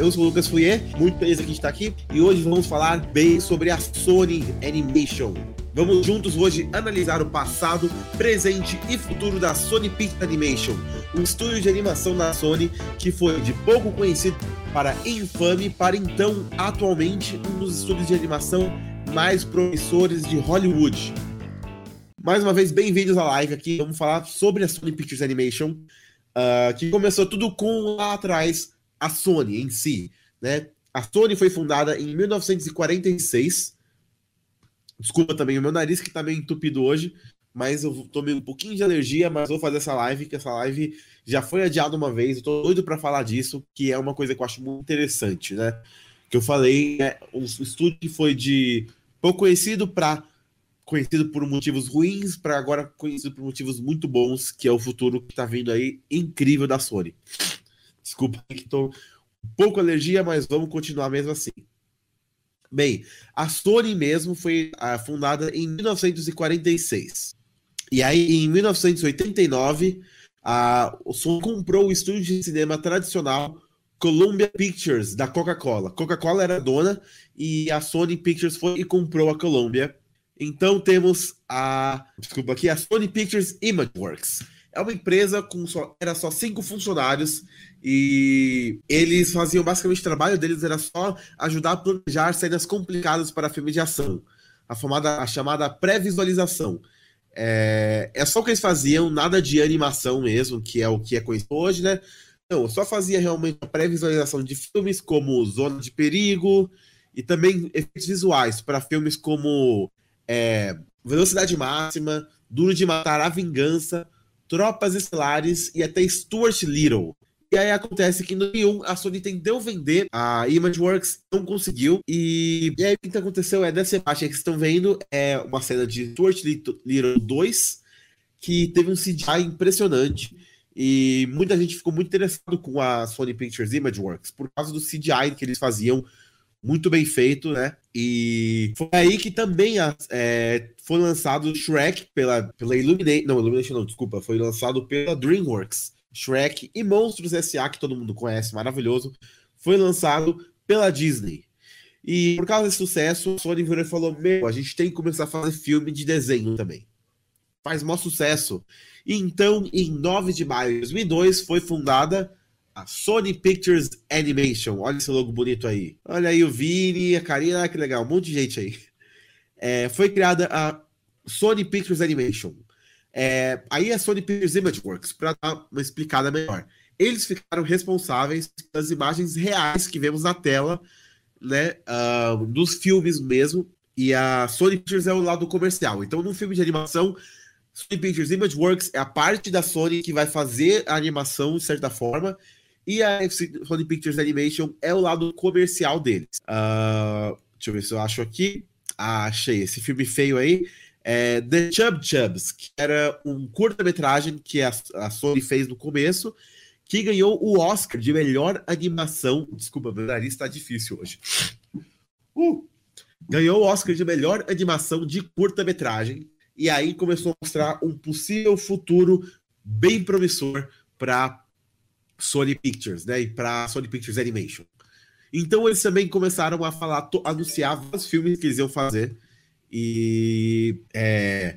Eu sou o Lucas Fouier, muito feliz que a gente está aqui e hoje vamos falar bem sobre a Sony Animation. Vamos juntos hoje analisar o passado, presente e futuro da Sony Pictures Animation, um estúdio de animação da Sony que foi de pouco conhecido para infame para então atualmente um dos estúdios de animação mais promissores de Hollywood. Mais uma vez, bem-vindos à live aqui. Vamos falar sobre a Sony Pictures Animation, uh, que começou tudo com lá atrás a Sony em si, né? A Sony foi fundada em 1946. Desculpa também o meu nariz que tá meio entupido hoje, mas eu tomei um pouquinho de alergia, mas vou fazer essa live, que essa live já foi adiada uma vez, eu tô doido para falar disso, que é uma coisa que eu acho muito interessante, né? Que eu falei, é um estúdio que foi de pouco conhecido para conhecido por motivos ruins para agora conhecido por motivos muito bons, que é o futuro que tá vindo aí incrível da Sony. Desculpa que estou um pouco alergia, mas vamos continuar mesmo assim. Bem, a Sony mesmo foi uh, fundada em 1946. E aí, em 1989, a Sony comprou o estúdio de cinema tradicional Columbia Pictures, da Coca-Cola. Coca-Cola era dona e a Sony Pictures foi e comprou a Columbia. Então temos a. Desculpa aqui, a Sony Pictures Imageworks. É uma empresa com só. Era só cinco funcionários e eles faziam basicamente o trabalho deles era só ajudar a planejar cenas complicadas para filmes de ação. A, famada, a chamada pré-visualização. É, é só o que eles faziam, nada de animação mesmo, que é o que é conhecido hoje, né? Não, só fazia realmente a pré-visualização de filmes como Zona de Perigo e também efeitos visuais para filmes como é, Velocidade Máxima, Duro de Matar, A Vingança, Tropas Estelares e até Stuart Little. E aí acontece que no 1 a Sony tentou vender, a Imageworks não conseguiu. E, e aí o que aconteceu é nessa imagem que vocês estão vendo é uma cena de Stuart Little 2 que teve um CGI impressionante. E muita gente ficou muito interessado com a Sony Pictures Imageworks por causa do CGI que eles faziam muito bem feito, né? E foi aí que também é, foi lançado Shrek pela, pela Illumination. Não, Illumination não, desculpa. Foi lançado pela DreamWorks. Shrek e Monstros S.A., que todo mundo conhece, maravilhoso, foi lançado pela Disney. E por causa desse sucesso, a Sony virou e falou: Meu, a gente tem que começar a fazer filme de desenho também. Faz maior sucesso. E então, em 9 de maio de 2002, foi fundada a Sony Pictures Animation. Olha esse logo bonito aí. Olha aí o Vini, a Karina, que legal, um monte de gente aí. É, foi criada a Sony Pictures Animation. É, aí a Sony Pictures Imageworks, para dar uma explicada melhor. Eles ficaram responsáveis pelas imagens reais que vemos na tela, né, uh, dos filmes mesmo, e a Sony Pictures é o lado comercial. Então, num filme de animação, Sony Pictures Imageworks é a parte da Sony que vai fazer a animação de certa forma, e a Sony Pictures Animation é o lado comercial deles. Uh, deixa eu ver se eu acho aqui. Ah, achei esse filme feio aí é, The Chub Chubs, que era um curta-metragem que a, a, Sony fez no começo, que ganhou o Oscar de melhor animação. Desculpa, meu nariz está difícil hoje. Uh, ganhou o Oscar de melhor animação de curta-metragem. E aí começou a mostrar um possível futuro bem promissor para Sony Pictures, né? E para Sony Pictures Animation. Então eles também começaram a falar, anunciar vários filmes que eles iam fazer e é,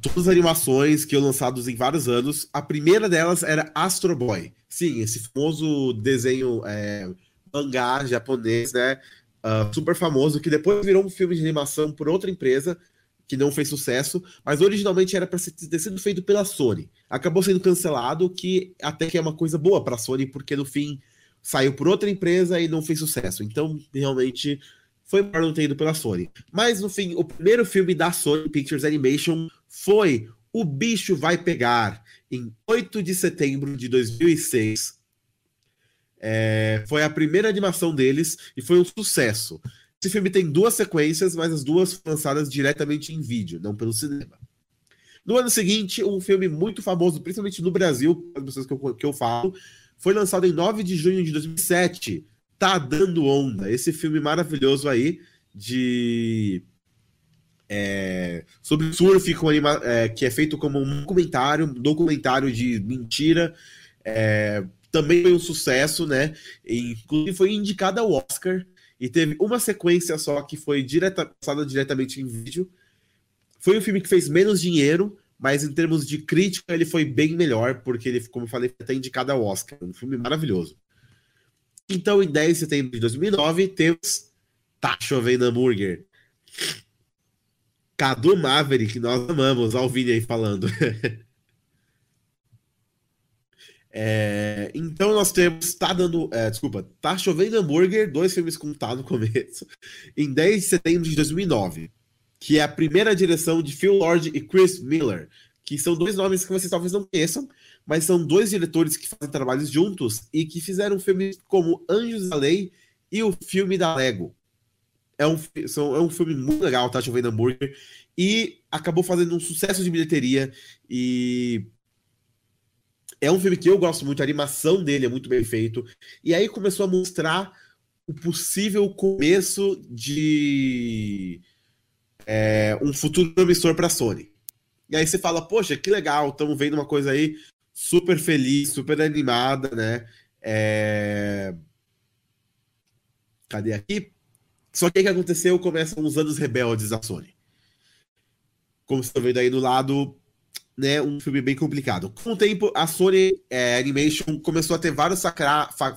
todas as animações que foram lançadas em vários anos. A primeira delas era Astro Boy. Sim, esse famoso desenho é, mangá japonês, né? Uh, super famoso, que depois virou um filme de animação por outra empresa que não fez sucesso, mas originalmente era para ter sido feito pela Sony. Acabou sendo cancelado, que até que é uma coisa boa para a Sony, porque no fim saiu por outra empresa e não fez sucesso. Então, realmente foi melhor não ter ido pela Sony. Mas no fim, o primeiro filme da Sony Pictures Animation foi O Bicho Vai Pegar, em 8 de setembro de 2006. É, foi a primeira animação deles e foi um sucesso. Esse filme tem duas sequências, mas as duas lançadas diretamente em vídeo, não pelo cinema. No ano seguinte, um filme muito famoso, principalmente no Brasil, as pessoas que eu, que eu falo, foi lançado em 9 de junho de 2007, Tá Dando Onda, esse filme maravilhoso aí de. É, sobre surf anima, é, que é feito como um documentário, um documentário de mentira. É, também foi um sucesso, né? Inclusive foi indicada ao Oscar e teve uma sequência só que foi direta, passada diretamente em vídeo. Foi um filme que fez menos dinheiro, mas em termos de crítica ele foi bem melhor, porque ele, como eu falei, foi até indicado ao Oscar. Um filme maravilhoso. Então, em 10 de setembro de 2009, temos Tá Chovendo Hambúrguer. Cadu Maverick, nós amamos, Alvine aí falando. É, então nós temos, tá dando, é, desculpa, tá chovendo hambúrguer, dois filmes com tá no começo, em 10 de setembro de 2009, que é a primeira direção de Phil Lord e Chris Miller, que são dois nomes que vocês talvez não conheçam, mas são dois diretores que fazem trabalhos juntos e que fizeram filmes como Anjos da Lei e o filme da Lego. É um, são, é um filme muito legal, tá chovendo hambúrguer, e acabou fazendo um sucesso de bilheteria e é um filme que eu gosto muito, a animação dele é muito bem feito. E aí começou a mostrar o possível começo de é, um futuro promissor para a Sony. E aí você fala, poxa, que legal, estamos vendo uma coisa aí super feliz, super animada, né? É... Cadê aqui? Só que o que aconteceu? Começam os anos rebeldes da Sony. Como você está vendo aí no lado né, um filme bem complicado. Com o tempo, a Sony é, Animation começou a ter vários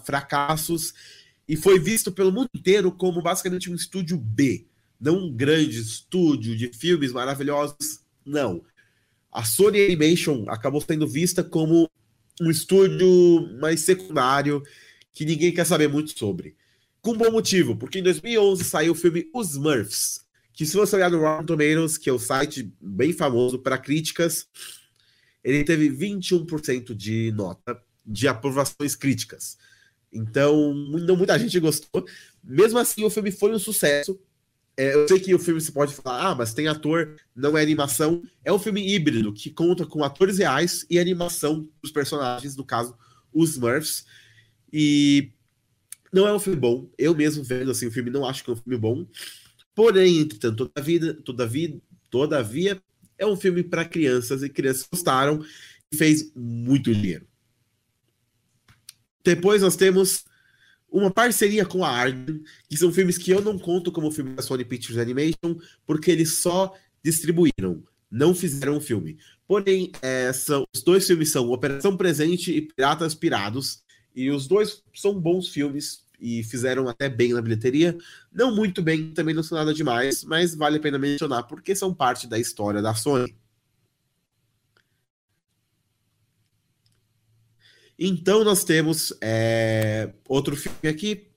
fracassos e foi visto pelo mundo inteiro como basicamente um estúdio B, não um grande estúdio de filmes maravilhosos, não. A Sony Animation acabou sendo vista como um estúdio mais secundário que ninguém quer saber muito sobre. Com bom motivo, porque em 2011 saiu o filme Os Smurfs, que se você olhar no Rotten Tomatoes, que é o site bem famoso para críticas, ele teve 21% de nota de aprovações críticas. Então, não muita gente gostou. Mesmo assim, o filme foi um sucesso. É, eu sei que o filme você pode falar, ah, mas tem ator, não é animação. É um filme híbrido que conta com atores reais e animação dos personagens, no caso, os Smurfs. E não é um filme bom. Eu mesmo vendo assim o filme não acho que é um filme bom. Porém, entretanto, todavia, todavia, todavia é um filme para crianças e crianças gostaram e fez muito dinheiro. Depois nós temos uma parceria com a Arden, que são filmes que eu não conto como filme da Sony Pictures Animation, porque eles só distribuíram, não fizeram o filme. Porém, é, são, os dois filmes são Operação Presente e Piratas Pirados, e os dois são bons filmes, e fizeram até bem na bilheteria. Não muito bem, também não são nada demais, mas vale a pena mencionar porque são parte da história da Sony. Então nós temos é, outro filme aqui,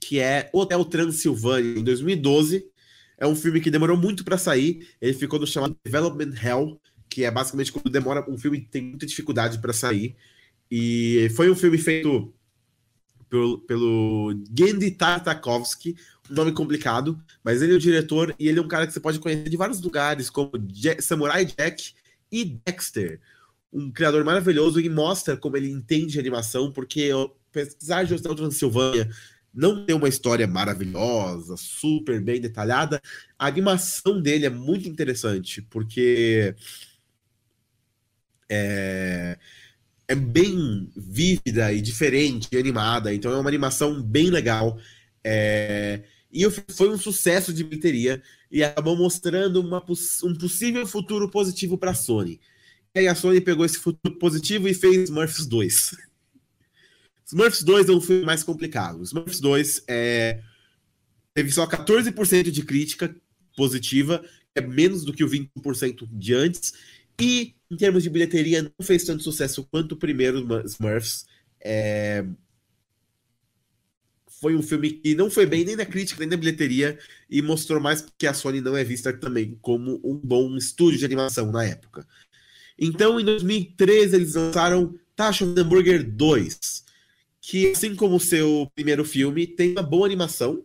que é Hotel Transilvânia, em 2012. É um filme que demorou muito para sair. Ele ficou no chamado Development Hell, que é basicamente quando demora um filme tem muita dificuldade para sair. E foi um filme feito pelo, pelo Gendy Tartakovsky, um nome complicado, mas ele é o diretor e ele é um cara que você pode conhecer de vários lugares, como Jack, Samurai Jack e Dexter. Um criador maravilhoso e mostra como ele entende animação, porque apesar de Hotel Transilvânia não ter uma história maravilhosa, super bem detalhada, a animação dele é muito interessante, porque é, é bem vívida e diferente, animada, então é uma animação bem legal. É... E foi um sucesso de bilheteria e acabou mostrando uma, um possível futuro positivo para a Sony. E aí a Sony pegou esse futuro positivo e fez Smurfs 2. Smurfs 2 é um filme mais complicado. Smurfs 2 é... teve só 14% de crítica positiva, é menos do que o 20% de antes, e, em termos de bilheteria, não fez tanto sucesso quanto o primeiro Smurfs. É... Foi um filme que não foi bem nem na crítica, nem na bilheteria, e mostrou mais que a Sony não é vista também como um bom estúdio de animação na época. Então, em 2013, eles lançaram Tasha of the Burger 2, que, assim como o seu primeiro filme, tem uma boa animação,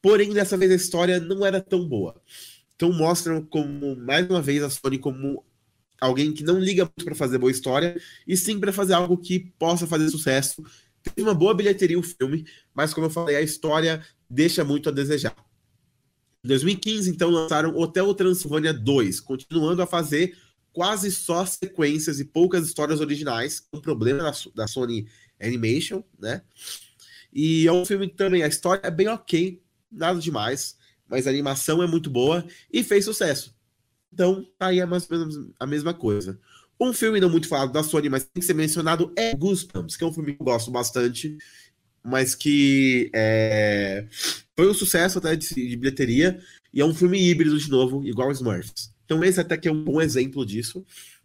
porém, dessa vez a história não era tão boa. Então, mostram como, mais uma vez, a Sony como alguém que não liga muito para fazer boa história, e sim para fazer algo que possa fazer sucesso. Teve uma boa bilheteria o filme, mas como eu falei, a história deixa muito a desejar. Em 2015, então, lançaram Hotel Transilvânia 2, continuando a fazer quase só sequências e poucas histórias originais, um problema da, Sony Animation, né? E é um filme que também a história é bem ok, nada demais, mas a animação é muito boa e fez sucesso. Então, tá aí é mais ou menos a mesma coisa. Um filme não muito falado da Sony, mas tem que ser mencionado é Goosebumps, que é um filme que eu gosto bastante, mas que é... foi um sucesso até de, de, bilheteria, e é um filme híbrido de novo, igual Smurfs. Então esse até que é um bom exemplo disso.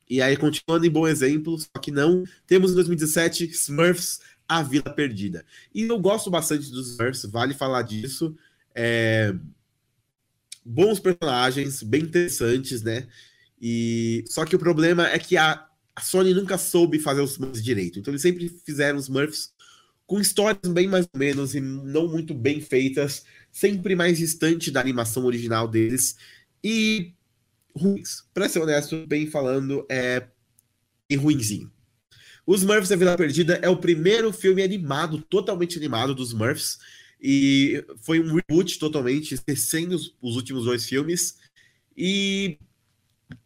E aí, continuando em bom exemplo, só que não, temos em 2017 Smurfs, A Vila Perdida. E eu gosto bastante dos Smurfs, vale falar disso. É... Bons personagens, bem interessantes, né? E Só que o problema é que a, a Sony nunca soube fazer os Smurfs direito. Então eles sempre fizeram os Smurfs com histórias bem mais ou menos e não muito bem feitas, sempre mais distante da animação original deles. E ruins. Pra ser honesto, bem falando, é ruinzinho. Os Smurfs da Vila Perdida é o primeiro filme animado, totalmente animado dos Smurfs. E foi um reboot totalmente, esquecendo os, os últimos dois filmes. E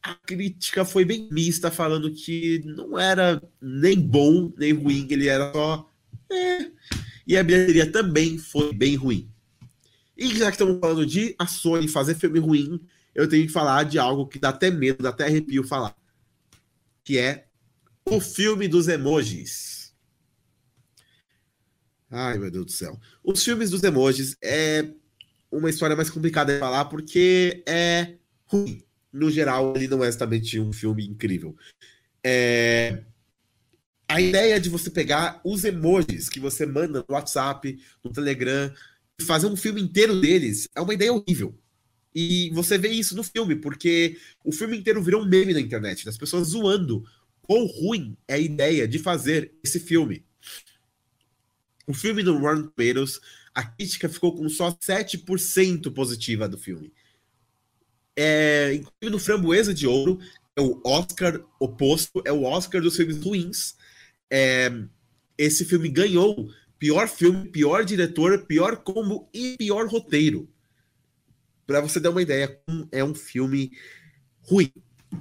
a crítica foi bem mista, falando que não era nem bom nem ruim, ele era só. É. E a bilheteria também foi bem ruim. E já que estamos falando de a Sony fazer filme ruim, eu tenho que falar de algo que dá até medo, dá até arrepio falar. Que é o filme dos emojis. Ai, meu Deus do céu. Os filmes dos emojis é uma história mais complicada de falar porque é ruim. No geral, ele não é exatamente um filme incrível. É... A ideia de você pegar os emojis que você manda no WhatsApp, no Telegram, e fazer um filme inteiro deles é uma ideia horrível. E você vê isso no filme, porque o filme inteiro virou um meme na internet, das pessoas zoando quão ruim é a ideia de fazer esse filme. O filme do Rotten Tomatoes, a crítica ficou com só 7% positiva do filme. É, inclusive no Framboesa de Ouro, é o Oscar oposto, é o Oscar dos filmes ruins. É, esse filme ganhou pior filme, pior diretor, pior combo e pior roteiro. Para você dar uma ideia, é um filme ruim.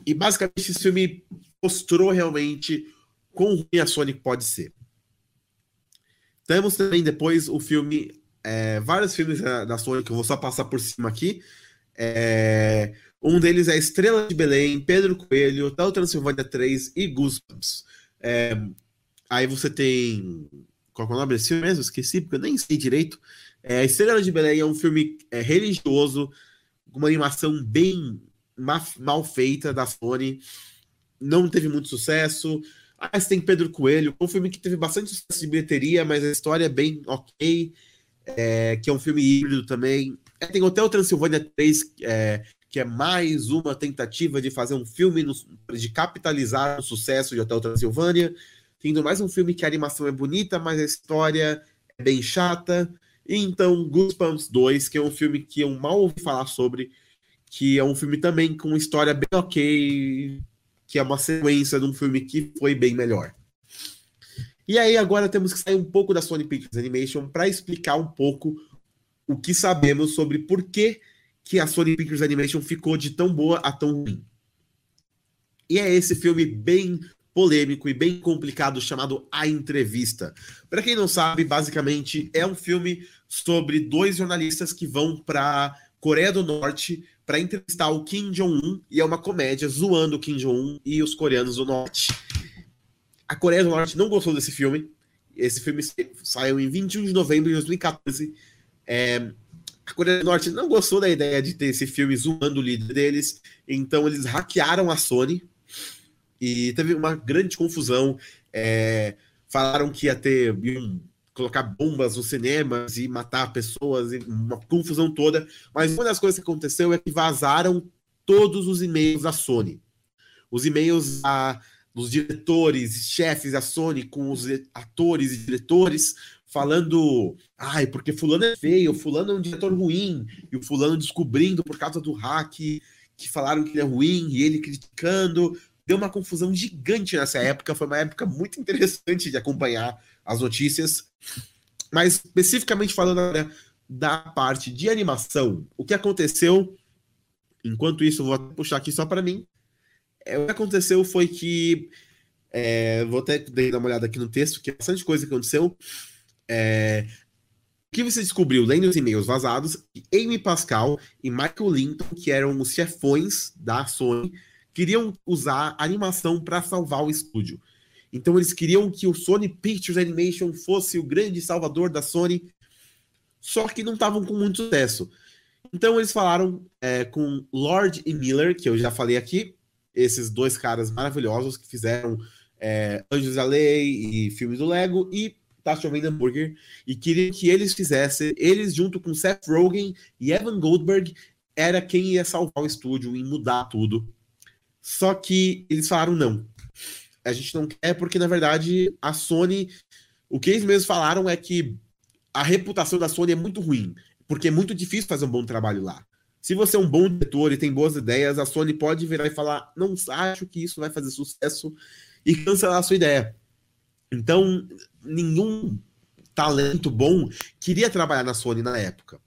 E basicamente esse filme mostrou realmente quão ruim a Sony pode ser. Temos também depois o filme, é, vários filmes da Sony que eu vou só passar por cima aqui. É, um deles é Estrela de Belém, Pedro Coelho, Hotel Transilvânia 3 e Goosebumps. É, aí você tem. Qual é o nome desse filme mesmo? Esqueci, porque eu nem sei direito. É, Estrela de Belém é um filme é, religioso, com uma animação bem ma mal feita da Sony. Não teve muito sucesso. Ah, você tem Pedro Coelho, um filme que teve bastante sucesso de bilheteria, mas a história é bem ok. É, que é um filme híbrido também. É, tem Hotel Transilvânia 3, é, que é mais uma tentativa de fazer um filme no, de capitalizar o sucesso de Hotel Transilvânia. Tendo mais um filme que a animação é bonita, mas a história é bem chata. E então, Goosebumps 2, que é um filme que eu mal ouvi falar sobre, que é um filme também com história bem ok, que é uma sequência de um filme que foi bem melhor. E aí agora temos que sair um pouco da Sony Pictures Animation para explicar um pouco o que sabemos sobre por que, que a Sony Pictures Animation ficou de tão boa a tão ruim. E é esse filme bem polêmico e bem complicado chamado A Entrevista. Para quem não sabe, basicamente é um filme sobre dois jornalistas que vão para Coreia do Norte para entrevistar o Kim Jong-un e é uma comédia zoando o Kim Jong-un e os coreanos do Norte. A Coreia do Norte não gostou desse filme. Esse filme saiu em 21 de novembro de 2014. É, a Coreia do Norte não gostou da ideia de ter esse filme zoando o líder deles, então eles hackearam a Sony e teve uma grande confusão. É, falaram que ia ter iam colocar bombas nos cinemas e matar pessoas, e uma confusão toda. Mas uma das coisas que aconteceu é que vazaram todos os e-mails da Sony. Os e-mails a, dos diretores, chefes da Sony com os atores e diretores falando, ai, porque fulano é feio, fulano é um diretor ruim, e o fulano descobrindo por causa do hack que falaram que ele é ruim e ele criticando, deu uma confusão gigante nessa época. Foi uma época muito interessante de acompanhar as notícias. Mas especificamente falando da parte de animação, o que aconteceu, enquanto isso, vou puxar aqui só para mim. É, o que aconteceu foi que É, vou até dar uma olhada aqui no texto, que é bastante coisa aconteceu. É, o que você descobriu lendo os e-mails vazados? Amy Pascal e Michael Linton, que eram os chefões da Sony, queriam usar animação para salvar o estúdio. Então eles queriam que o Sony Pictures Animation fosse o grande salvador da Sony, só que não estavam com muito sucesso. Então eles falaram é, com Lord e Miller, que eu já falei aqui, esses dois caras maravilhosos que fizeram é, Anjos da Lei e filmes do Lego, e tá chovendo e queria que eles fizessem, eles junto com Seth Rogen e Evan Goldberg, era quem ia salvar o estúdio e mudar tudo. Só que eles falaram não. A gente não quer porque na verdade a Sony, o que eles mesmos falaram é que a reputação da Sony é muito ruim, porque é muito difícil fazer um bom trabalho lá. Se você é um bom diretor e tem boas ideias, a Sony pode virar e falar: não acho que isso vai fazer sucesso e cancelar a sua ideia. Então, nenhum talento bom queria trabalhar na Sony na época.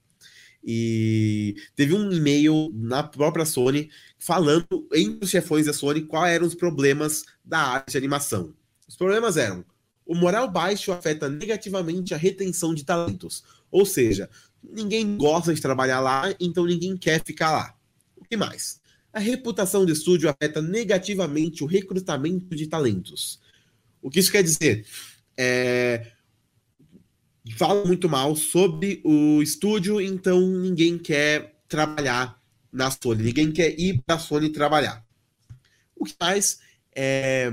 E teve um e-mail na própria Sony falando entre os chefões da Sony quais eram os problemas da arte de animação. Os problemas eram: o moral baixo afeta negativamente a retenção de talentos. Ou seja, ninguém gosta de trabalhar lá, então ninguém quer ficar lá. O que mais? A reputação do estúdio afeta negativamente o recrutamento de talentos. O que isso quer dizer? É, falam muito mal sobre o estúdio, então ninguém quer trabalhar na Sony, ninguém quer ir para a Sony trabalhar. O que faz é.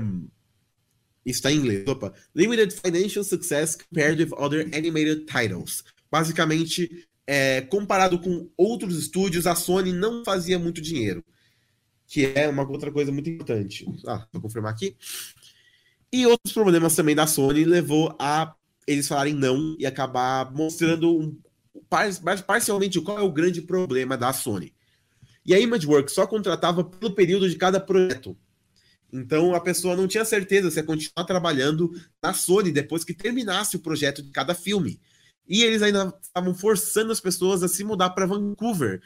Está em inglês. Opa. Limited financial success compared with other animated titles. Basicamente, é, comparado com outros estúdios, a Sony não fazia muito dinheiro. Que é uma outra coisa muito importante. Ah, vou confirmar aqui. E outros problemas também da Sony levou a eles falarem não e acabar mostrando um, parcialmente qual é o grande problema da Sony. E a Imageworks só contratava pelo período de cada projeto. Então a pessoa não tinha certeza se ia continuar trabalhando na Sony depois que terminasse o projeto de cada filme. E eles ainda estavam forçando as pessoas a se mudar para Vancouver,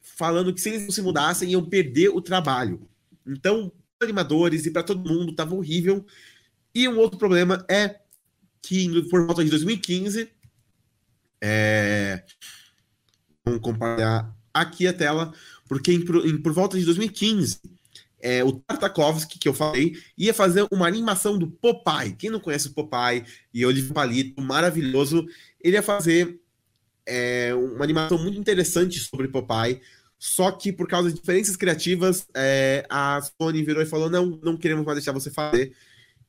falando que se eles não se mudassem iam perder o trabalho. Então animadores e para todo mundo, estava horrível. E um outro problema é que por volta de 2015, é... vamos compartilhar aqui a tela, porque em, em, por volta de 2015, é, o Tartakovsky, que eu falei, ia fazer uma animação do Popeye. Quem não conhece o Popeye e Oliver Palito, maravilhoso, ele ia fazer é, uma animação muito interessante sobre Popeye, só que por causa de diferenças criativas, é, a Sony virou e falou: não, não queremos mais deixar você fazer.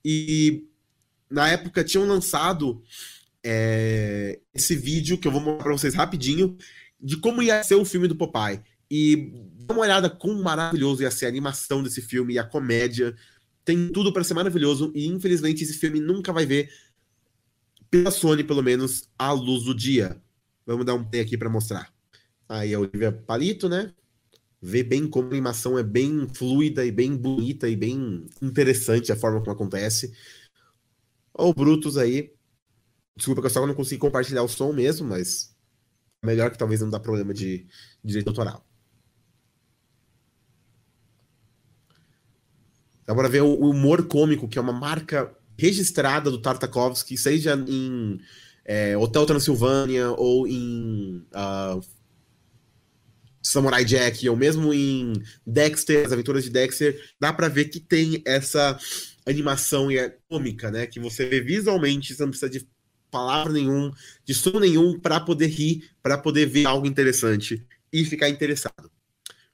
E na época tinham lançado é, esse vídeo que eu vou mostrar para vocês rapidinho de como ia ser o filme do Popeye. E dá uma olhada como maravilhoso ia ser a animação desse filme e a comédia. Tem tudo para ser maravilhoso e infelizmente esse filme nunca vai ver pela Sony, pelo menos, à luz do dia. Vamos dar um play aqui para mostrar. Aí a Olivia Palito, né? Vê bem como a animação é bem fluida e bem bonita e bem interessante a forma como acontece. Ó, o Brutus aí. Desculpa que eu só não consegui compartilhar o som mesmo, mas melhor que talvez não dá problema de, de direito autoral. Agora ver o humor cômico, que é uma marca registrada do Tartakovsky, seja em é, Hotel Transilvânia ou em uh, Samurai Jack, ou mesmo em Dexter, as aventuras de Dexter, dá para ver que tem essa animação e é cômica, né? Que você vê visualmente, você não precisa de palavra nenhum, de som nenhum, para poder rir, para poder ver algo interessante e ficar interessado.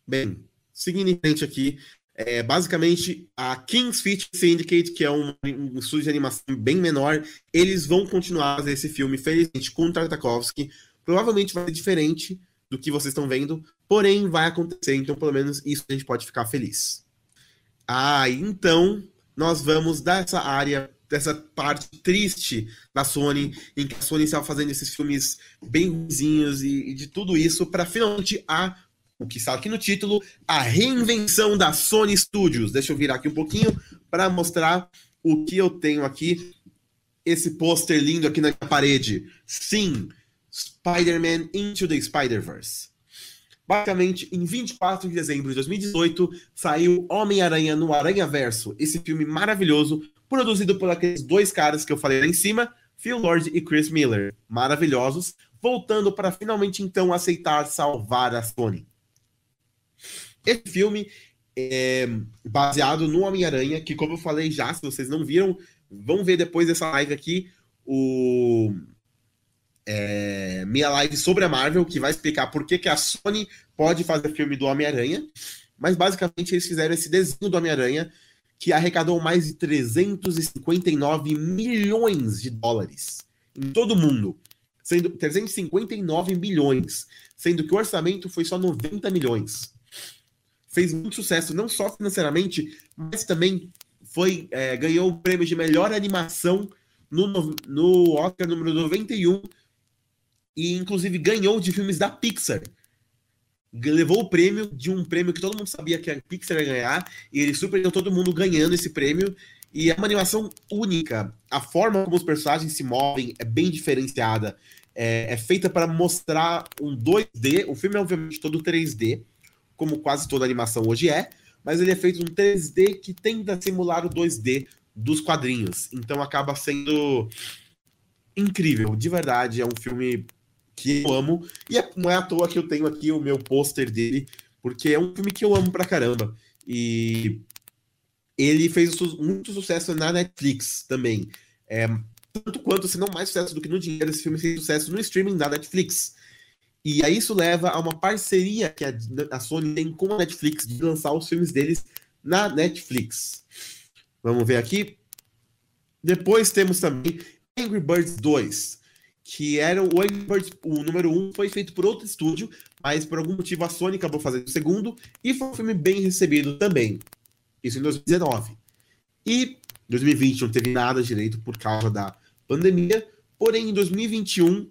Bem, seguindo em frente aqui, é, basicamente a King's Feature Syndicate, que é um, um estúdio de animação bem menor, eles vão continuar a fazer esse filme, felizmente, com Tartakovsky. Provavelmente vai ser diferente do que vocês estão vendo, porém vai acontecer, então pelo menos isso a gente pode ficar feliz. Ah, então nós vamos dessa área, dessa parte triste da Sony, em que a Sony estava fazendo esses filmes bem ruizinhos e, e de tudo isso, para finalmente a o que está aqui no título, a reinvenção da Sony Studios. Deixa eu virar aqui um pouquinho para mostrar o que eu tenho aqui. Esse pôster lindo aqui na parede. Sim, Spider-Man Into the Spider-Verse. Basicamente, em 24 de dezembro de 2018, saiu Homem-Aranha no Aranha Verso, esse filme maravilhoso, produzido por aqueles dois caras que eu falei lá em cima, Phil Lord e Chris Miller. Maravilhosos, voltando para finalmente então aceitar salvar a Sony. Esse filme é baseado no Homem-Aranha, que como eu falei já, se vocês não viram, vão ver depois dessa live aqui o é, minha live sobre a Marvel, que vai explicar por que, que a Sony pode fazer filme do Homem-Aranha. Mas basicamente eles fizeram esse desenho do Homem-Aranha que arrecadou mais de 359 milhões de dólares em todo o mundo. Sendo 359 milhões, sendo que o orçamento foi só 90 milhões. Fez muito sucesso, não só financeiramente, mas também foi é, ganhou o prêmio de melhor animação no, no Oscar número 91 e inclusive ganhou de filmes da Pixar. Levou o prêmio de um prêmio que todo mundo sabia que a Pixar ia ganhar, e ele surpreendeu todo mundo ganhando esse prêmio. E é uma animação única. A forma como os personagens se movem é bem diferenciada. É, é feita para mostrar um 2D. O filme é obviamente todo 3D, como quase toda animação hoje é, mas ele é feito um 3D que tenta simular o 2D dos quadrinhos. Então acaba sendo incrível, de verdade. É um filme que eu amo. E é, não é à toa que eu tenho aqui o meu pôster dele, porque é um filme que eu amo pra caramba. E ele fez muito sucesso na Netflix também. É, tanto quanto, se não mais sucesso do que no dinheiro, esse filme fez sucesso no streaming da Netflix. E aí isso leva a uma parceria que a, a Sony tem com a Netflix de lançar os filmes deles na Netflix. Vamos ver aqui. Depois temos também Angry Birds 2 que era o Angry Birds, o número 1 um, foi feito por outro estúdio, mas por algum motivo a Sony acabou fazendo o segundo, e foi um filme bem recebido também. Isso em 2019. E 2020 não teve nada direito por causa da pandemia, porém em 2021,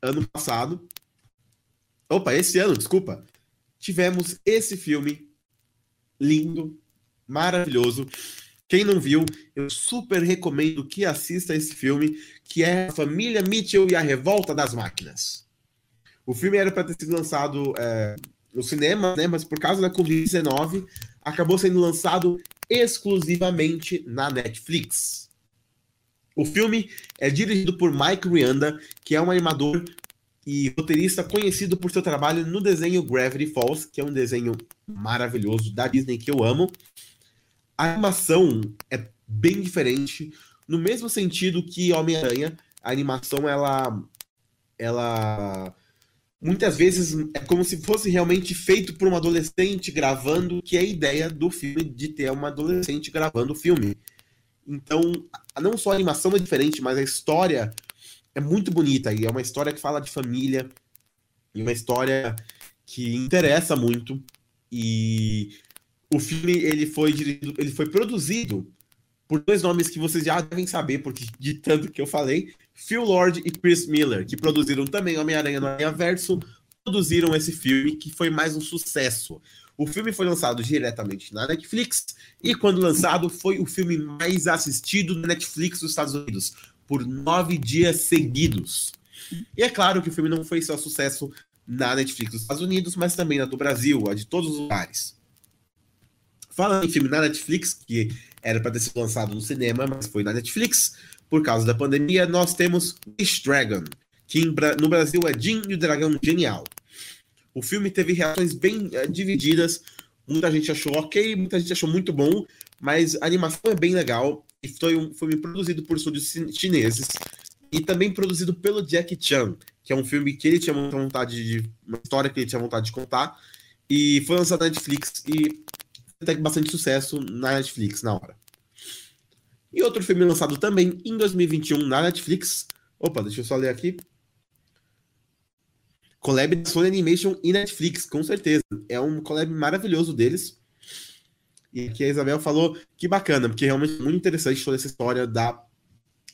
ano passado, opa, esse ano, desculpa, tivemos esse filme lindo, maravilhoso, quem não viu, eu super recomendo que assista esse filme, que é A Família Mitchell e a Revolta das Máquinas. O filme era para ter sido lançado é, no cinema, né, mas por causa da Covid-19, acabou sendo lançado exclusivamente na Netflix. O filme é dirigido por Mike Rianda, que é um animador e roteirista conhecido por seu trabalho no desenho Gravity Falls, que é um desenho maravilhoso da Disney que eu amo a animação é bem diferente, no mesmo sentido que Homem-Aranha, a animação ela ela muitas vezes é como se fosse realmente feito por um adolescente gravando, que é a ideia do filme de ter uma adolescente gravando o filme. Então, não só a animação é diferente, mas a história é muito bonita e é uma história que fala de família e uma história que interessa muito e o filme ele foi dirigido, ele foi produzido por dois nomes que vocês já devem saber, porque de tanto que eu falei, Phil Lord e Chris Miller, que produziram também Homem-Aranha no Aranha Verso, produziram esse filme que foi mais um sucesso. O filme foi lançado diretamente na Netflix e quando lançado foi o filme mais assistido na Netflix dos Estados Unidos por nove dias seguidos. E é claro que o filme não foi só sucesso na Netflix dos Estados Unidos, mas também na do Brasil, a de todos os lugares. Falando em filme na Netflix, que era para ter sido lançado no cinema, mas foi na Netflix, por causa da pandemia, nós temos Wish Dragon, que no Brasil é Jim e o Dragão Genial. O filme teve reações bem uh, divididas. Muita gente achou ok, muita gente achou muito bom, mas a animação é bem legal. E foi um filme produzido por estúdios chineses e também produzido pelo Jack Chan, que é um filme que ele tinha vontade de. uma história que ele tinha vontade de contar. E foi lançado na Netflix e até bastante sucesso na Netflix na hora. E outro filme lançado também em 2021 na Netflix. Opa, deixa eu só ler aqui. Collab da Sony Animation e Netflix, com certeza. É um collab maravilhoso deles. E aqui a Isabel falou que bacana, porque realmente é muito interessante toda essa história da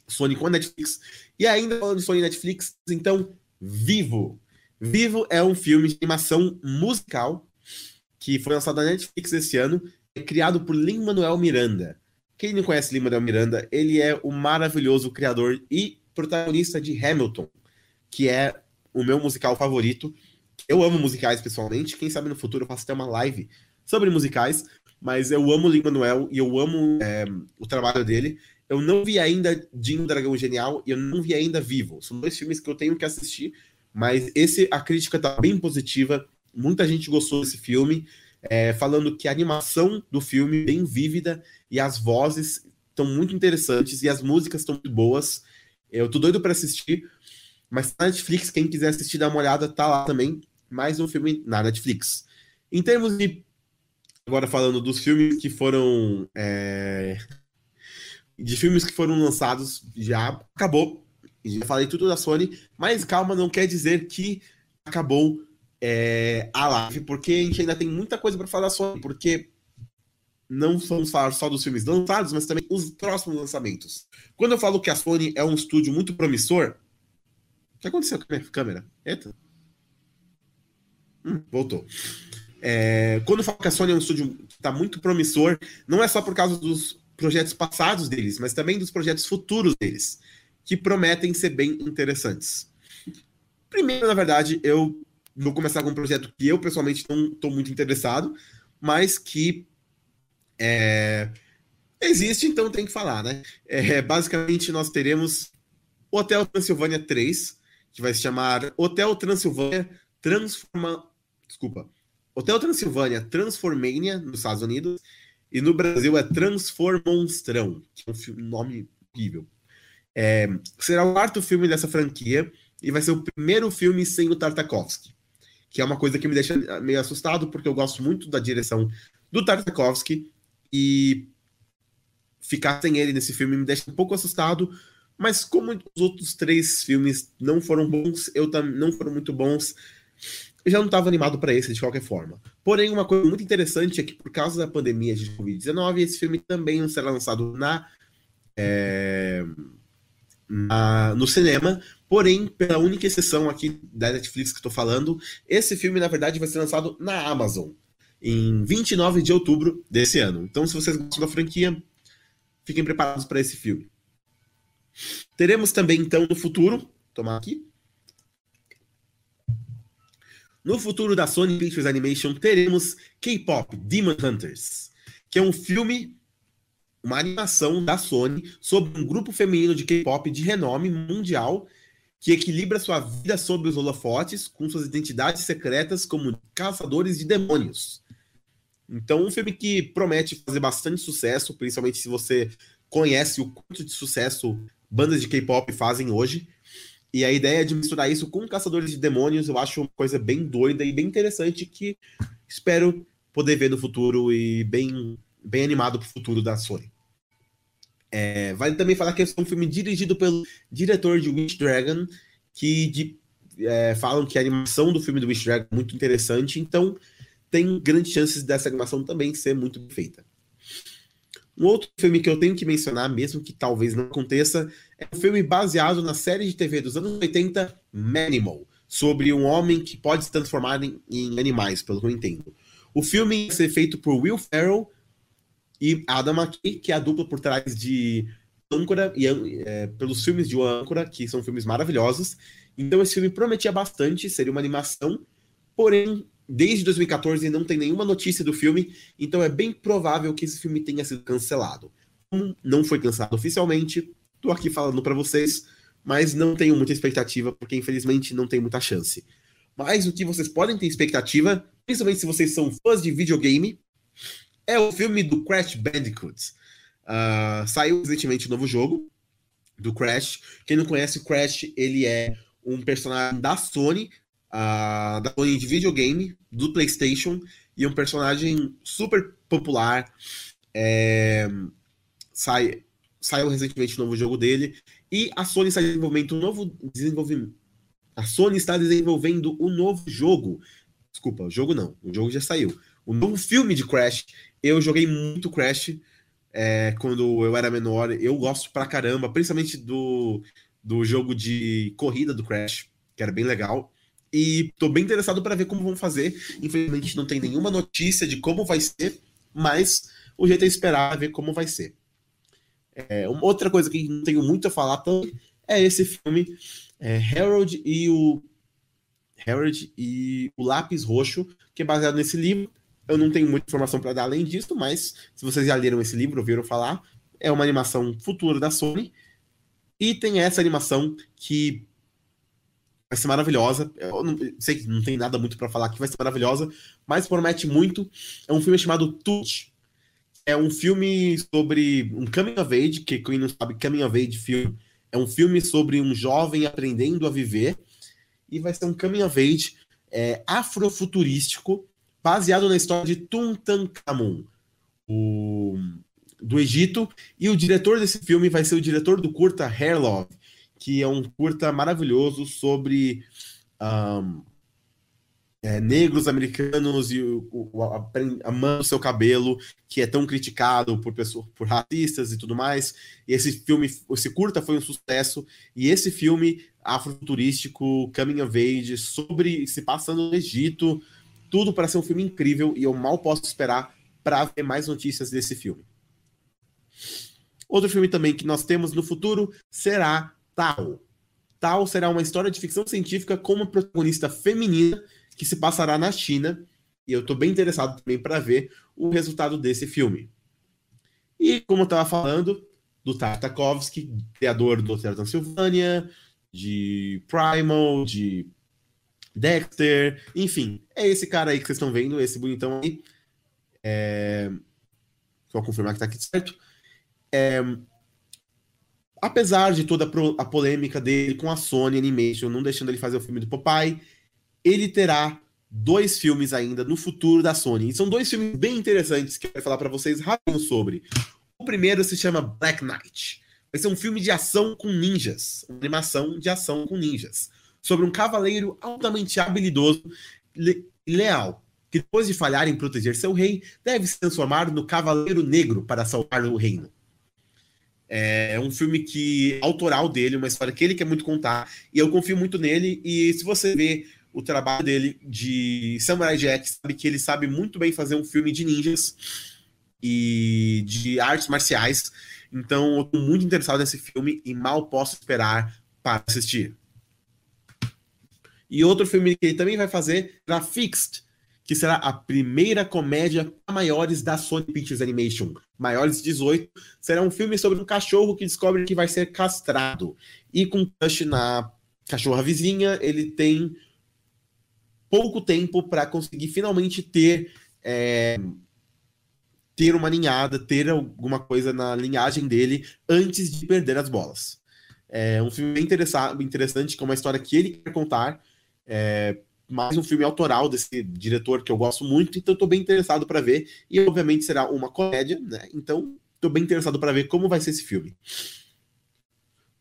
Sony com a Netflix. E ainda falando de Sony e Netflix, então, Vivo. Vivo é um filme de animação musical que foi lançado na Netflix esse ano, é criado por Lin-Manuel Miranda. Quem não conhece Lin-Manuel Miranda, ele é o maravilhoso criador e protagonista de Hamilton, que é o meu musical favorito. Eu amo musicais pessoalmente. Quem sabe no futuro eu faço até uma live sobre musicais. Mas eu amo Lin-Manuel e eu amo é, o trabalho dele. Eu não vi ainda Dinho Dragão Genial e eu não vi ainda Vivo. São dois filmes que eu tenho que assistir, mas esse a crítica tá bem positiva. Muita gente gostou desse filme, é, falando que a animação do filme é bem vívida e as vozes estão muito interessantes e as músicas estão muito boas. Eu tô doido para assistir, mas na Netflix, quem quiser assistir, dá uma olhada, tá lá também. Mais um filme na Netflix. Em termos de. Agora falando dos filmes que foram. É, de filmes que foram lançados, já acabou. Já falei tudo da Sony, mas calma, não quer dizer que acabou é, a live, porque a gente ainda tem muita coisa para falar Sony, porque não vamos falar só dos filmes lançados, mas também os próximos lançamentos. Quando eu falo que a Sony é um estúdio muito promissor, o que aconteceu com a minha câmera? Eita. Hum, voltou. É, quando eu falo que a Sony é um estúdio que está muito promissor, não é só por causa dos projetos passados deles, mas também dos projetos futuros deles, que prometem ser bem interessantes. Primeiro, na verdade, eu vou começar com um projeto que eu pessoalmente não estou muito interessado, mas que é, existe, então tem que falar, né? É, basicamente, nós teremos Hotel Transilvânia 3, que vai se chamar Hotel Transilvânia Transforma. Desculpa. Hotel Transilvânia Transformania, nos Estados Unidos, e no Brasil é Transformonstrão, que é um nome horrível. É, será o quarto filme dessa franquia e vai ser o primeiro filme sem o Tartakovsky, que é uma coisa que me deixa meio assustado, porque eu gosto muito da direção do Tartakovsky e ficar sem ele nesse filme me deixa um pouco assustado, mas como os outros três filmes não foram bons, eu também não foram muito bons, eu já não estava animado para esse de qualquer forma. Porém, uma coisa muito interessante é que por causa da pandemia de Covid-19, esse filme também não será lançado na, é, na, no cinema. Porém, pela única exceção aqui da Netflix que estou falando, esse filme na verdade vai ser lançado na Amazon em 29 de outubro desse ano. Então, se vocês gostam da franquia, fiquem preparados para esse filme. Teremos também, então, no futuro, tomar aqui, no futuro da Sony Pictures Animation, teremos K-Pop Demon Hunters, que é um filme, uma animação da Sony sobre um grupo feminino de K-pop de renome mundial que equilibra sua vida sob os holofotes com suas identidades secretas como caçadores de demônios. Então, um filme que promete fazer bastante sucesso, principalmente se você conhece o quanto de sucesso bandas de K-pop fazem hoje. E a ideia de misturar isso com Caçadores de Demônios, eu acho uma coisa bem doida e bem interessante que espero poder ver no futuro e bem, bem animado pro futuro da Sony. É, vale também falar que é um filme dirigido pelo diretor de Witch Dragon, que de, é, falam que a animação do filme do Witch Dragon é muito interessante, então tem grandes chances dessa animação também ser muito bem feita. Um outro filme que eu tenho que mencionar, mesmo que talvez não aconteça, é um filme baseado na série de TV dos anos 80, Manimal, sobre um homem que pode se transformar em, em animais, pelo que eu entendo. O filme vai ser feito por Will Ferrell e Adam McKay, que é a dupla por trás de Âncora e é, pelos filmes de Âncora, que são filmes maravilhosos. Então esse filme prometia bastante, seria uma animação, porém desde 2014 não tem nenhuma notícia do filme, então é bem provável que esse filme tenha sido cancelado. Não foi cancelado oficialmente, tô aqui falando para vocês, mas não tenho muita expectativa, porque infelizmente não tem muita chance. Mas o que vocês podem ter expectativa, principalmente se vocês são fãs de videogame, é o filme do Crash Bandicoot. Uh, saiu recentemente um novo jogo do Crash. Quem não conhece o Crash, ele é um personagem da Sony, uh, da Sony de videogame, do PlayStation, e um personagem super popular. É, sai, saiu recentemente um novo jogo dele. E a Sony está desenvolvendo um novo desenvolvimento. A Sony está desenvolvendo um novo jogo. Desculpa, o jogo não. O jogo já saiu. O novo filme de Crash. Eu joguei muito Crash é, quando eu era menor. Eu gosto pra caramba, principalmente do, do jogo de corrida do Crash, que era bem legal. E tô bem interessado para ver como vão fazer. Infelizmente não tem nenhuma notícia de como vai ser, mas o jeito é esperar ver como vai ser. É, outra coisa que não tenho muito a falar também é esse filme, é, Harold e o Harrod e O Lápis Roxo, que é baseado nesse livro. Eu não tenho muita informação para dar além disso, mas se vocês já leram esse livro, ouviram falar, é uma animação futura da Sony. E tem essa animação que vai ser maravilhosa. Eu não, sei que não tem nada muito para falar que vai ser maravilhosa, mas promete muito. É um filme chamado Touch. É um filme sobre um coming of age, que quem não sabe, coming of age filme é um filme sobre um jovem aprendendo a viver e vai ser um coming of age é, afrofuturístico baseado na história de Tutankhamun, o do Egito, e o diretor desse filme vai ser o diretor do curta Hair Love, que é um curta maravilhoso sobre um, é, negros americanos e o, o, amando seu cabelo, que é tão criticado por pessoas, por racistas e tudo mais. E esse filme, esse curta foi um sucesso. E esse filme afrofuturístico, coming of age, sobre se passando no Egito, tudo para ser um filme incrível. E eu mal posso esperar para ver mais notícias desse filme. Outro filme também que nós temos no futuro será Tal. Tal será uma história de ficção científica com uma protagonista feminina que se passará na China. E eu estou bem interessado também para ver o resultado desse filme. E como eu estava falando, do Tartakovsky, criador do Hotel Transilvânia, de Primal, de Dexter, enfim, é esse cara aí que vocês estão vendo, esse bonitão aí. É... Só confirmar que está aqui certo. É, apesar de toda a polêmica dele com a Sony Animation, não deixando ele fazer o filme do Popeye, ele terá dois filmes ainda no futuro da Sony. E são dois filmes bem interessantes que eu quero falar para vocês rapidinho sobre. O primeiro se chama Black Knight. Vai ser um filme de ação com ninjas, uma animação de ação com ninjas, sobre um cavaleiro altamente habilidoso e leal, que depois de falhar em proteger seu rei, deve se transformar no Cavaleiro Negro para salvar o reino. É um filme que autoral dele, uma história que ele quer muito contar, e eu confio muito nele. E se você vê o trabalho dele de Samurai Jack, sabe que ele sabe muito bem fazer um filme de ninjas e de artes marciais. Então, eu tô muito interessado nesse filme e mal posso esperar para assistir. E outro filme que ele também vai fazer será Fixed, que será a primeira comédia para maiores da Sony Pictures Animation, maiores de 18. Será um filme sobre um cachorro que descobre que vai ser castrado. E com crush na cachorra vizinha, ele tem pouco tempo para conseguir finalmente ter é, ter uma ninhada, ter alguma coisa na linhagem dele antes de perder as bolas. É um filme bem interessante, com uma história que ele quer contar. É, mais um filme autoral desse diretor que eu gosto muito, então estou bem interessado para ver. E obviamente será uma comédia, né? Então estou bem interessado para ver como vai ser esse filme.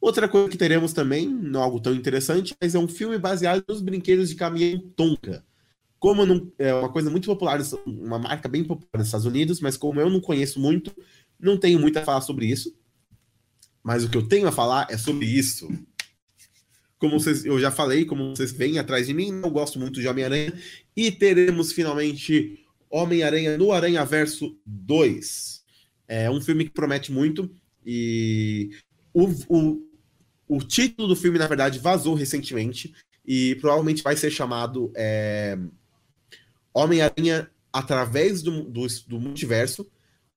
Outra coisa que teremos também, não algo tão interessante, mas é um filme baseado nos brinquedos de caminhão Tonka. Como não, é uma coisa muito popular, uma marca bem popular nos Estados Unidos, mas como eu não conheço muito, não tenho muito a falar sobre isso. Mas o que eu tenho a falar é sobre isso. Como vocês, eu já falei, como vocês vêm atrás de mim, eu gosto muito de Homem-Aranha. E teremos finalmente Homem-Aranha no Aranha Verso 2. É um filme que promete muito. E o, o, o título do filme, na verdade, vazou recentemente. E provavelmente vai ser chamado é, Homem-Aranha através do, do, do multiverso.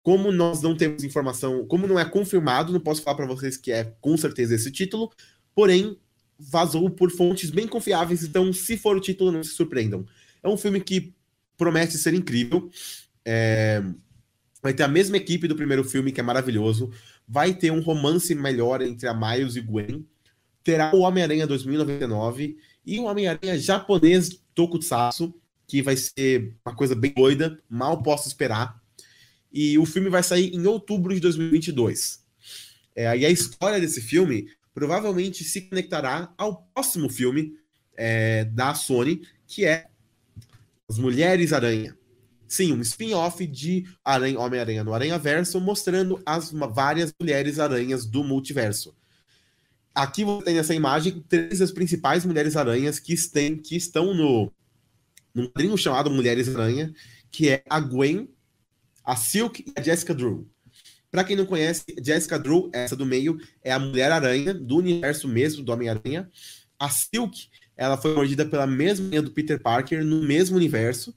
Como nós não temos informação, como não é confirmado, não posso falar para vocês que é com certeza esse título. Porém, vazou por fontes bem confiáveis, então se for o título, não se surpreendam. É um filme que promete ser incrível. É... Vai ter a mesma equipe do primeiro filme, que é maravilhoso. Vai ter um romance melhor entre a Miles e Gwen. Terá o Homem-Aranha 2099 e o Homem-Aranha japonês Tokusatsu, que vai ser uma coisa bem doida, mal posso esperar. E o filme vai sair em outubro de 2022. É, e a história desse filme provavelmente se conectará ao próximo filme é, da Sony, que é As Mulheres Aranha. Sim, um spin-off de Homem-Aranha no Aranha Verso, mostrando as várias mulheres aranhas do multiverso. Aqui você tem essa imagem, três das principais mulheres aranhas que, que estão no num quadrinho chamado Mulheres Aranha, que é a Gwen, a Silk e a Jessica Drew. Para quem não conhece, Jessica Drew, essa do meio, é a Mulher-Aranha, do universo mesmo do Homem-Aranha. A Silk ela foi mordida pela mesma linha do Peter Parker no mesmo universo.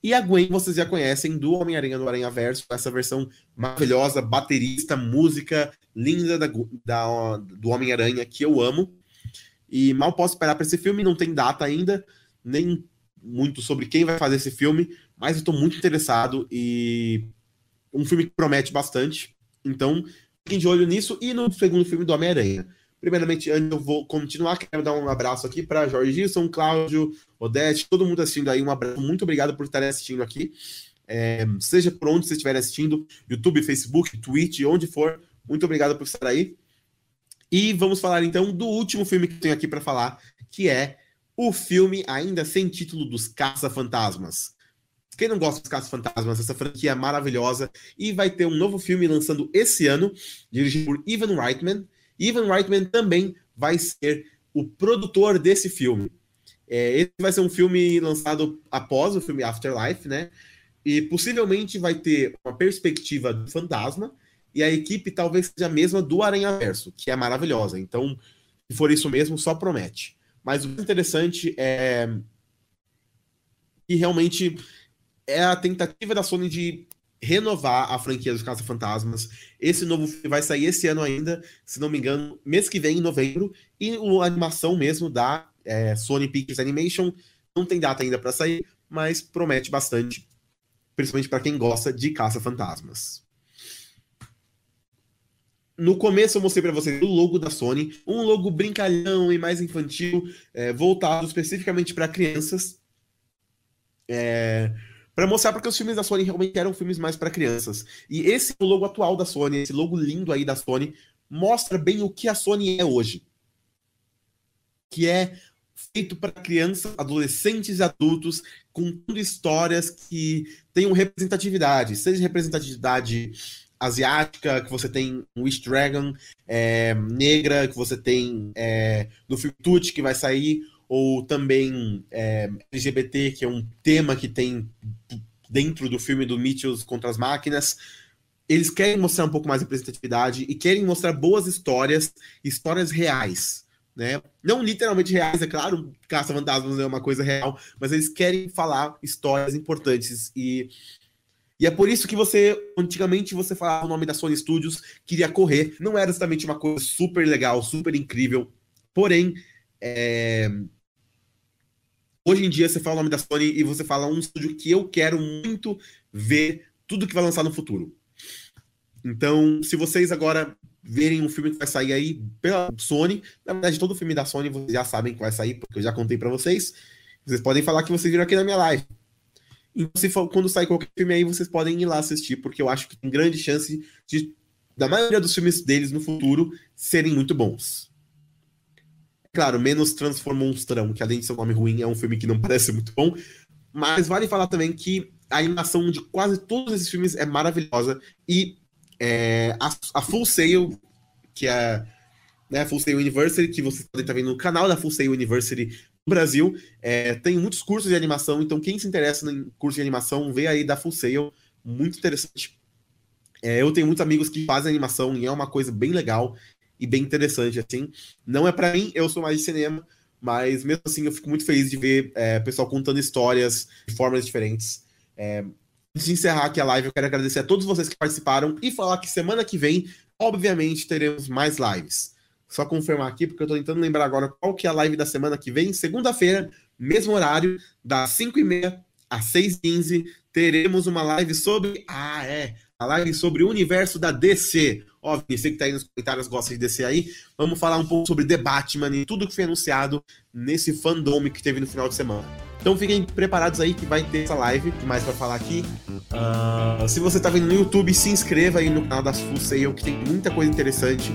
E a Gwen vocês já conhecem do Homem-Aranha do Aranha Verso, essa versão maravilhosa, baterista, música linda da, da do Homem-Aranha que eu amo. E mal posso esperar para esse filme, não tem data ainda, nem muito sobre quem vai fazer esse filme, mas eu estou muito interessado e um filme que promete bastante. Então, fiquem de olho nisso e no segundo filme do Homem-Aranha. Primeiramente, antes eu vou continuar, quero dar um abraço aqui para Jorge Gilson, Cláudio, Odete, todo mundo assistindo aí. Um abraço, muito obrigado por estarem assistindo aqui. É, seja por onde você estiver assistindo, YouTube, Facebook, Twitch, onde for, muito obrigado por estar aí. E vamos falar então do último filme que tenho aqui para falar, que é o filme ainda sem título dos Caça-Fantasmas. Quem não gosta dos Caça-Fantasmas, essa franquia é maravilhosa. E vai ter um novo filme lançando esse ano, dirigido por Ivan Reitman Ivan Reitman também vai ser o produtor desse filme. É, esse vai ser um filme lançado após o filme Afterlife, né? E possivelmente vai ter uma perspectiva do fantasma, e a equipe talvez seja a mesma do Aranha Verso, que é maravilhosa. Então, se for isso mesmo, só promete. Mas o interessante é que realmente é a tentativa da Sony de renovar a franquia dos Caça-Fantasmas. Esse novo filme vai sair esse ano ainda, se não me engano, mês que vem, em novembro. E a animação mesmo da é, Sony Pictures Animation não tem data ainda para sair, mas promete bastante, principalmente para quem gosta de Caça-Fantasmas. No começo eu mostrei para vocês o logo da Sony, um logo brincalhão e mais infantil, é, voltado especificamente para crianças. É, para mostrar porque os filmes da Sony realmente eram filmes mais para crianças. E esse é logo atual da Sony, esse logo lindo aí da Sony, mostra bem o que a Sony é hoje. Que é feito para crianças, adolescentes e adultos, contando histórias que tenham representatividade, seja representatividade asiática, que você tem Wish Dragon, é, negra, que você tem é, no filme que vai sair, ou também é, LGBT, que é um tema que tem dentro do filme do Mitchells contra as máquinas. Eles querem mostrar um pouco mais de representatividade e querem mostrar boas histórias, histórias reais. Né? Não literalmente reais, é claro, Caça Fantasmas é uma coisa real, mas eles querem falar histórias importantes e e é por isso que você, antigamente, você falava o nome da Sony Studios, queria correr. Não era exatamente uma coisa super legal, super incrível. Porém, é, Hoje em dia, você fala o nome da Sony e você fala um estúdio que eu quero muito ver tudo que vai lançar no futuro. Então, se vocês agora verem um filme que vai sair aí pela Sony, na verdade, todo filme da Sony vocês já sabem que vai sair, porque eu já contei para vocês. Vocês podem falar que vocês viram aqui na minha live. Então, se for, quando sair qualquer filme aí, vocês podem ir lá assistir, porque eu acho que tem grande chance de, da maioria dos filmes deles no futuro serem muito bons. Claro, menos Transformonstrão, que além de ser um nome ruim, é um filme que não parece muito bom. Mas vale falar também que a animação de quase todos esses filmes é maravilhosa. E é, a, a, Full Sail, que é né, Full Sail University, que vocês podem estar vendo no canal da Full Sail University no Brasil, é, tem muitos cursos de animação. Então, quem se interessa em curso de animação, vê aí da Full Sail. Muito interessante. É, eu tenho muitos amigos que fazem animação e é uma coisa bem legal e bem interessante, assim. Não é para mim, eu sou mais de cinema, mas mesmo assim eu fico muito feliz de ver é, pessoal contando histórias de formas diferentes. É, antes de encerrar aqui a live, eu quero agradecer a todos vocês que participaram e falar que semana que vem, obviamente, teremos mais lives. Só confirmar aqui, porque eu tô tentando lembrar agora qual que é a live da semana que vem. Segunda-feira, mesmo horário, das 5h30 às 6h15, teremos uma live sobre. Ah, é! A live sobre o universo da DC. Ó, você que tá aí nos comentários gosta de descer aí. Vamos falar um pouco sobre The Batman e tudo que foi anunciado nesse fandom que teve no final de semana. Então fiquem preparados aí que vai ter essa live. que mais para falar aqui? Uh, se você tá vendo no YouTube, se inscreva aí no canal das Full que tem muita coisa interessante.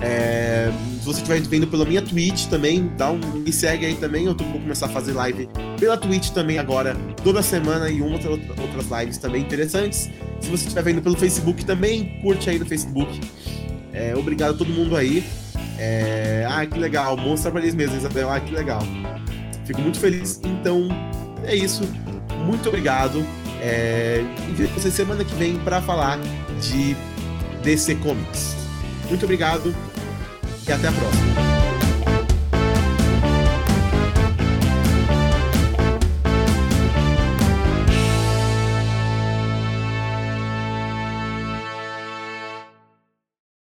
É, se você estiver vendo pela minha Twitch também, dá um, me segue aí também. Eu vou começar a fazer live pela Twitch também agora, toda semana, e uma outra, outras lives também interessantes. Se você estiver vendo pelo Facebook também, curte aí no Facebook. É, obrigado a todo mundo aí. É, ah, que legal. Mostra pra eles mesmo, Isabel. Ah, que legal. Fico muito feliz. Então, é isso. Muito obrigado. É, e vejo vocês semana que vem para falar de DC Comics. Muito obrigado e até a próxima.